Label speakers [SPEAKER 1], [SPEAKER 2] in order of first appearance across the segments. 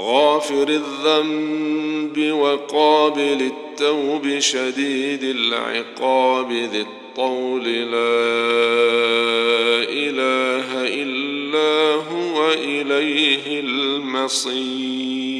[SPEAKER 1] غافر الذنب وقابل التوب شديد العقاب ذي الطول لا إله إلا هو إليه المصير.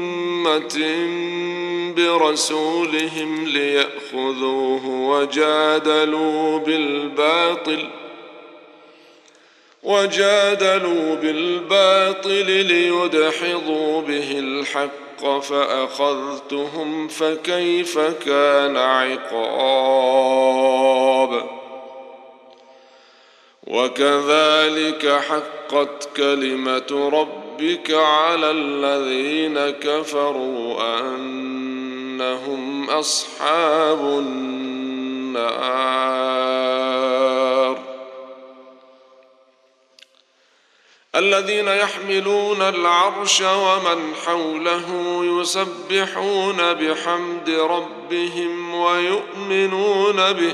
[SPEAKER 1] برسولهم ليأخذوه وجادلوا بالباطل وجادلوا بالباطل ليدحضوا به الحق فأخذتهم فكيف كان عقاب؟ وكذلك حقت كلمة ربك على الذين كفروا أنهم أصحاب النار. الذين يحملون العرش ومن حوله يسبحون بحمد ربهم ويؤمنون به.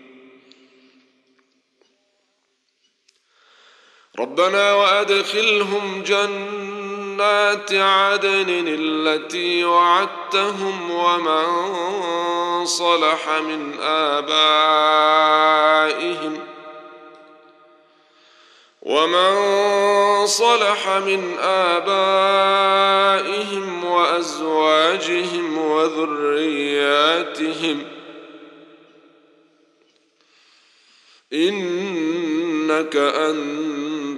[SPEAKER 1] ربنا وأدخلهم جنات عدن التي وعدتهم ومن صلح من آبائهم ومن صلح من آبائهم وأزواجهم وذرياتهم إنك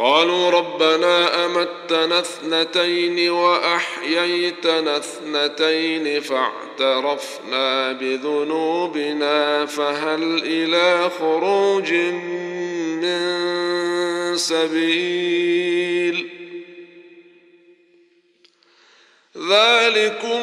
[SPEAKER 1] قالوا ربنا أمتنا اثنتين وأحييتنا اثنتين فاعترفنا بذنوبنا فهل إلى خروج من سبيل؟ ذلكم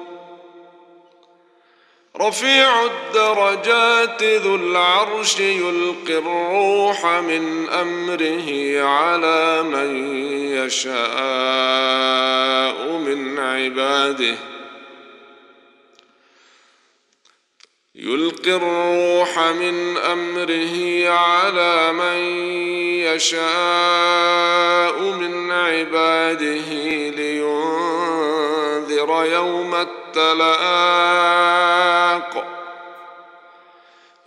[SPEAKER 1] رفيع الدرجات ذو العرش يلقي الروح من أمره على من يشاء من عباده. يلقي الروح من أمره على من يشاء من عباده لينذر يوم التلاق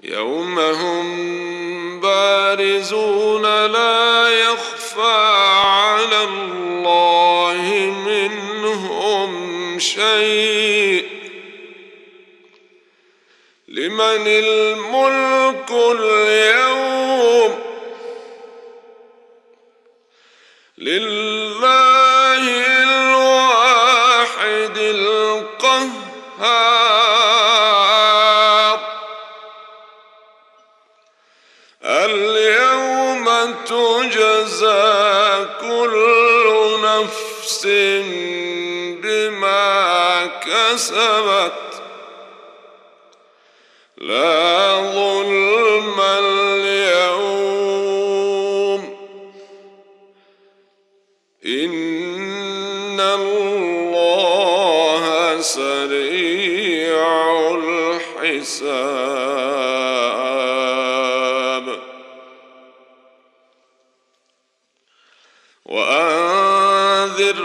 [SPEAKER 1] يوم هم بارزون لا يخفى على الله منهم شيء. لمن الملك اليوم كسبت لا ظلم اليوم إن الله سريع الحساب وأنذرهم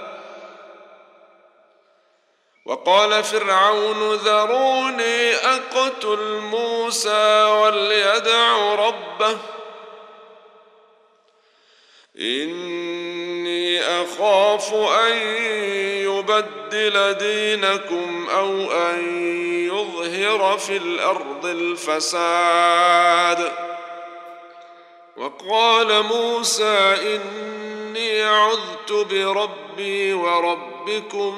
[SPEAKER 1] وقال فرعون ذروني أقتل موسى وليدع ربه. إني أخاف أن يبدل دينكم أو أن يظهر في الأرض الفساد. وقال موسى إني عذت بربي وربكم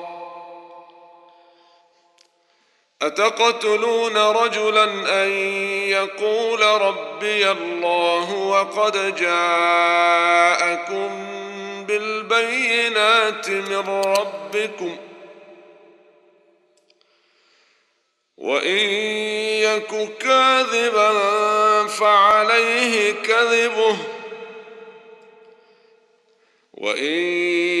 [SPEAKER 1] أتقتلون رجلا أن يقول ربي الله وقد جاءكم بالبينات من ربكم وإن يك كاذبا فعليه كذبه وإن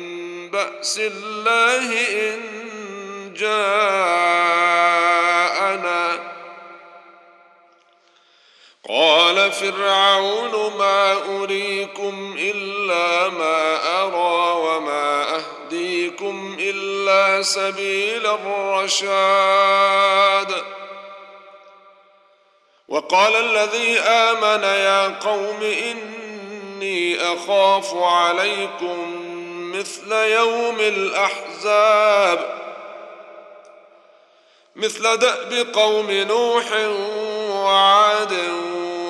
[SPEAKER 1] بأس الله إن جاءنا. قال فرعون ما أريكم إلا ما أرى وما أهديكم إلا سبيل الرشاد. وقال الذي آمن يا قوم إني أخاف عليكم مثل يوم الأحزاب مثل دأب قوم نوح وعاد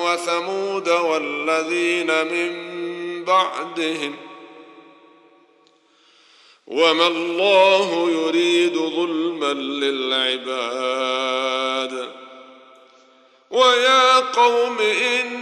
[SPEAKER 1] وثمود والذين من بعدهم. وما الله يريد ظلما للعباد. ويا قوم إني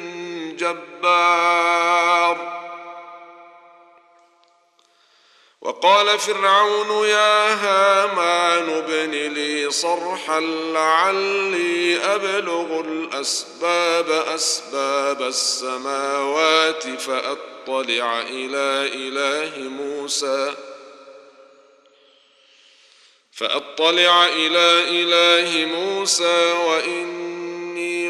[SPEAKER 1] جبار. وقال فرعون يا هامان ابن لي صرحا لعلي أبلغ الأسباب أسباب السماوات فأطلع إلى إله موسى. فأطلع إلى إله موسى وإني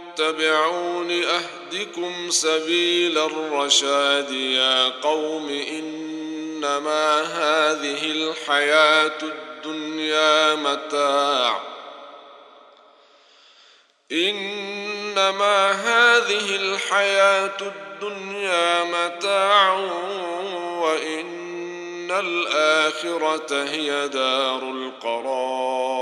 [SPEAKER 1] واتبعون أهدكم سبيل الرشاد يا قوم إنما هذه الحياة الدنيا متاع إنما هذه الحياة الدنيا متاع وإن الآخرة هي دار القرار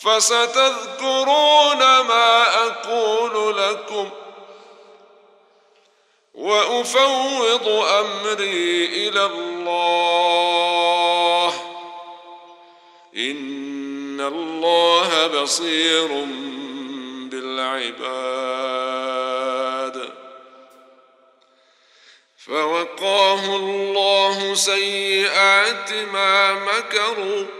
[SPEAKER 1] فستذكرون ما أقول لكم وأفوض أمري إلى الله. إن الله بصير بالعباد. فوقاه الله سيئات ما مكروا.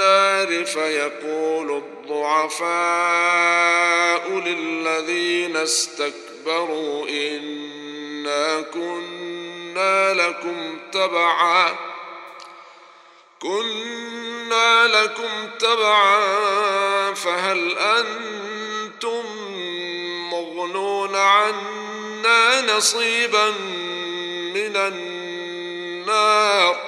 [SPEAKER 1] النار فيقول الضعفاء للذين استكبروا إنا كنا لكم تبعا كنا لكم تبعا فهل أنتم مغنون عنا نصيبا من النار؟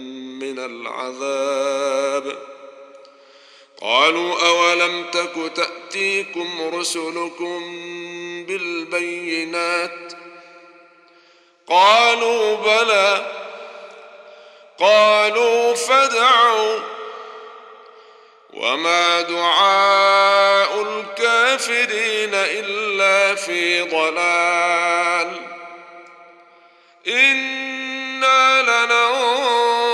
[SPEAKER 1] من العذاب. قالوا أولم تك تأتيكم رسلكم بالبينات؟ قالوا بلى. قالوا فادعوا. وما دعاء الكافرين إلا في ضلال. أنا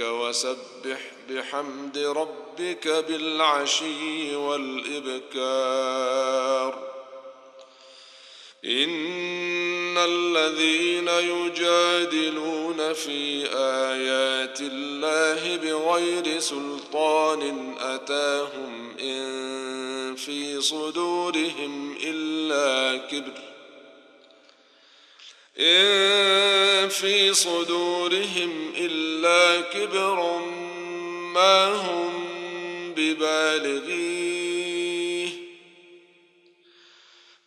[SPEAKER 1] وسبح بحمد ربك بالعشي والإبكار. إن الذين يجادلون في آيات الله بغير سلطان أتاهم إن في صدورهم إلا كبر. إن في صدورهم إلا كبر ما هم ببالغيه.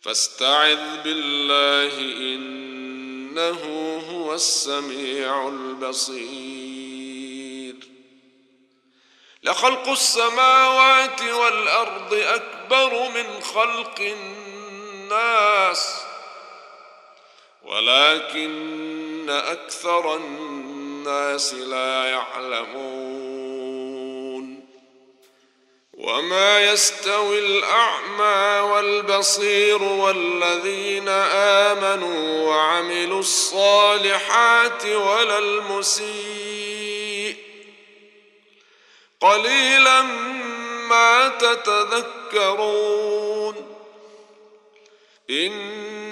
[SPEAKER 1] فاستعذ بالله إنه هو السميع البصير. لخلق السماوات والأرض أكبر من خلق الناس. ولكن أكثر الناس لا يعلمون. وما يستوي الأعمى والبصير والذين آمنوا وعملوا الصالحات ولا المسيء. قليلا ما تتذكرون. إن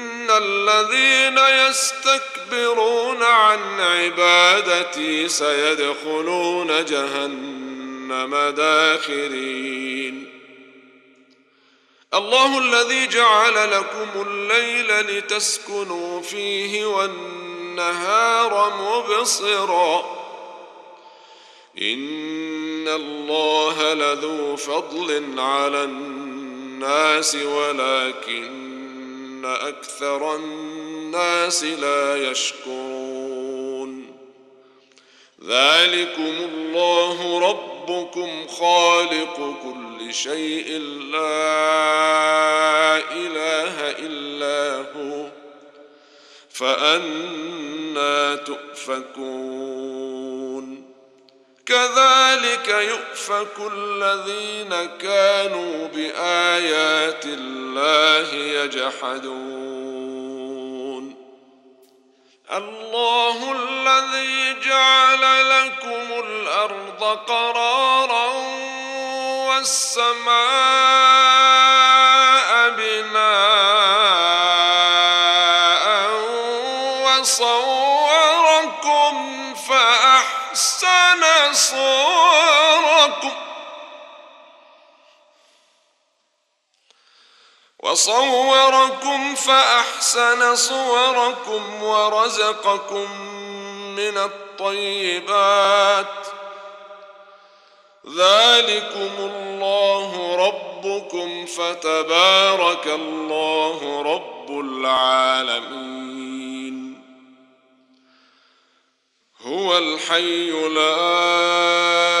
[SPEAKER 1] الذين يستكبرون عن عبادتي سيدخلون جهنم داخرين. الله الذي جعل لكم الليل لتسكنوا فيه والنهار مبصرا. إن الله لذو فضل على الناس ولكن أكثر الناس لا يشكرون. ذلكم الله ربكم خالق كل شيء لا إله إلا هو فأنا تؤفكون. كذلك يؤفك الذين كانوا بآيات الله يجحدون. الله الذي جعل لكم الأرض قرارا والسماء وصوركم فأحسن صوركم ورزقكم من الطيبات. ذلكم الله ربكم فتبارك الله رب العالمين. هو الحي لا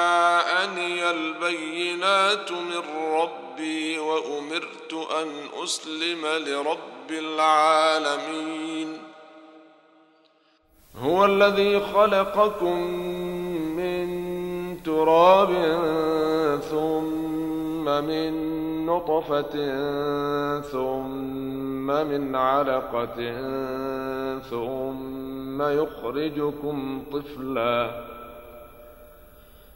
[SPEAKER 1] من ربي وأمرت أن أسلم لرب العالمين. هو الذي خلقكم من تراب ثم من نطفة ثم من علقة ثم يخرجكم طفلا.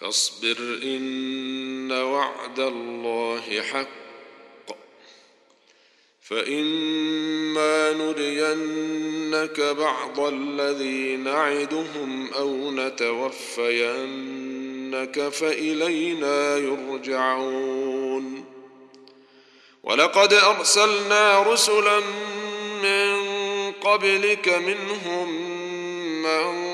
[SPEAKER 1] فاصبر إن وعد الله حق. فإما نرينك بعض الذي نعدهم أو نتوفينك فإلينا يرجعون. ولقد أرسلنا رسلا من قبلك منهم من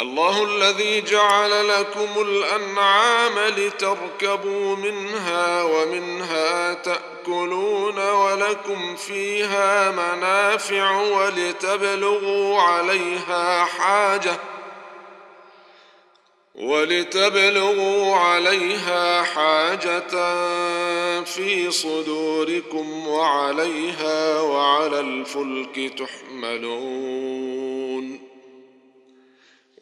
[SPEAKER 1] الله الذي جعل لكم الأنعام لتركبوا منها ومنها تأكلون ولكم فيها منافع ولتبلغوا عليها حاجة ولتبلغوا عليها حاجة في صدوركم وعليها وعلى الفلك تحملون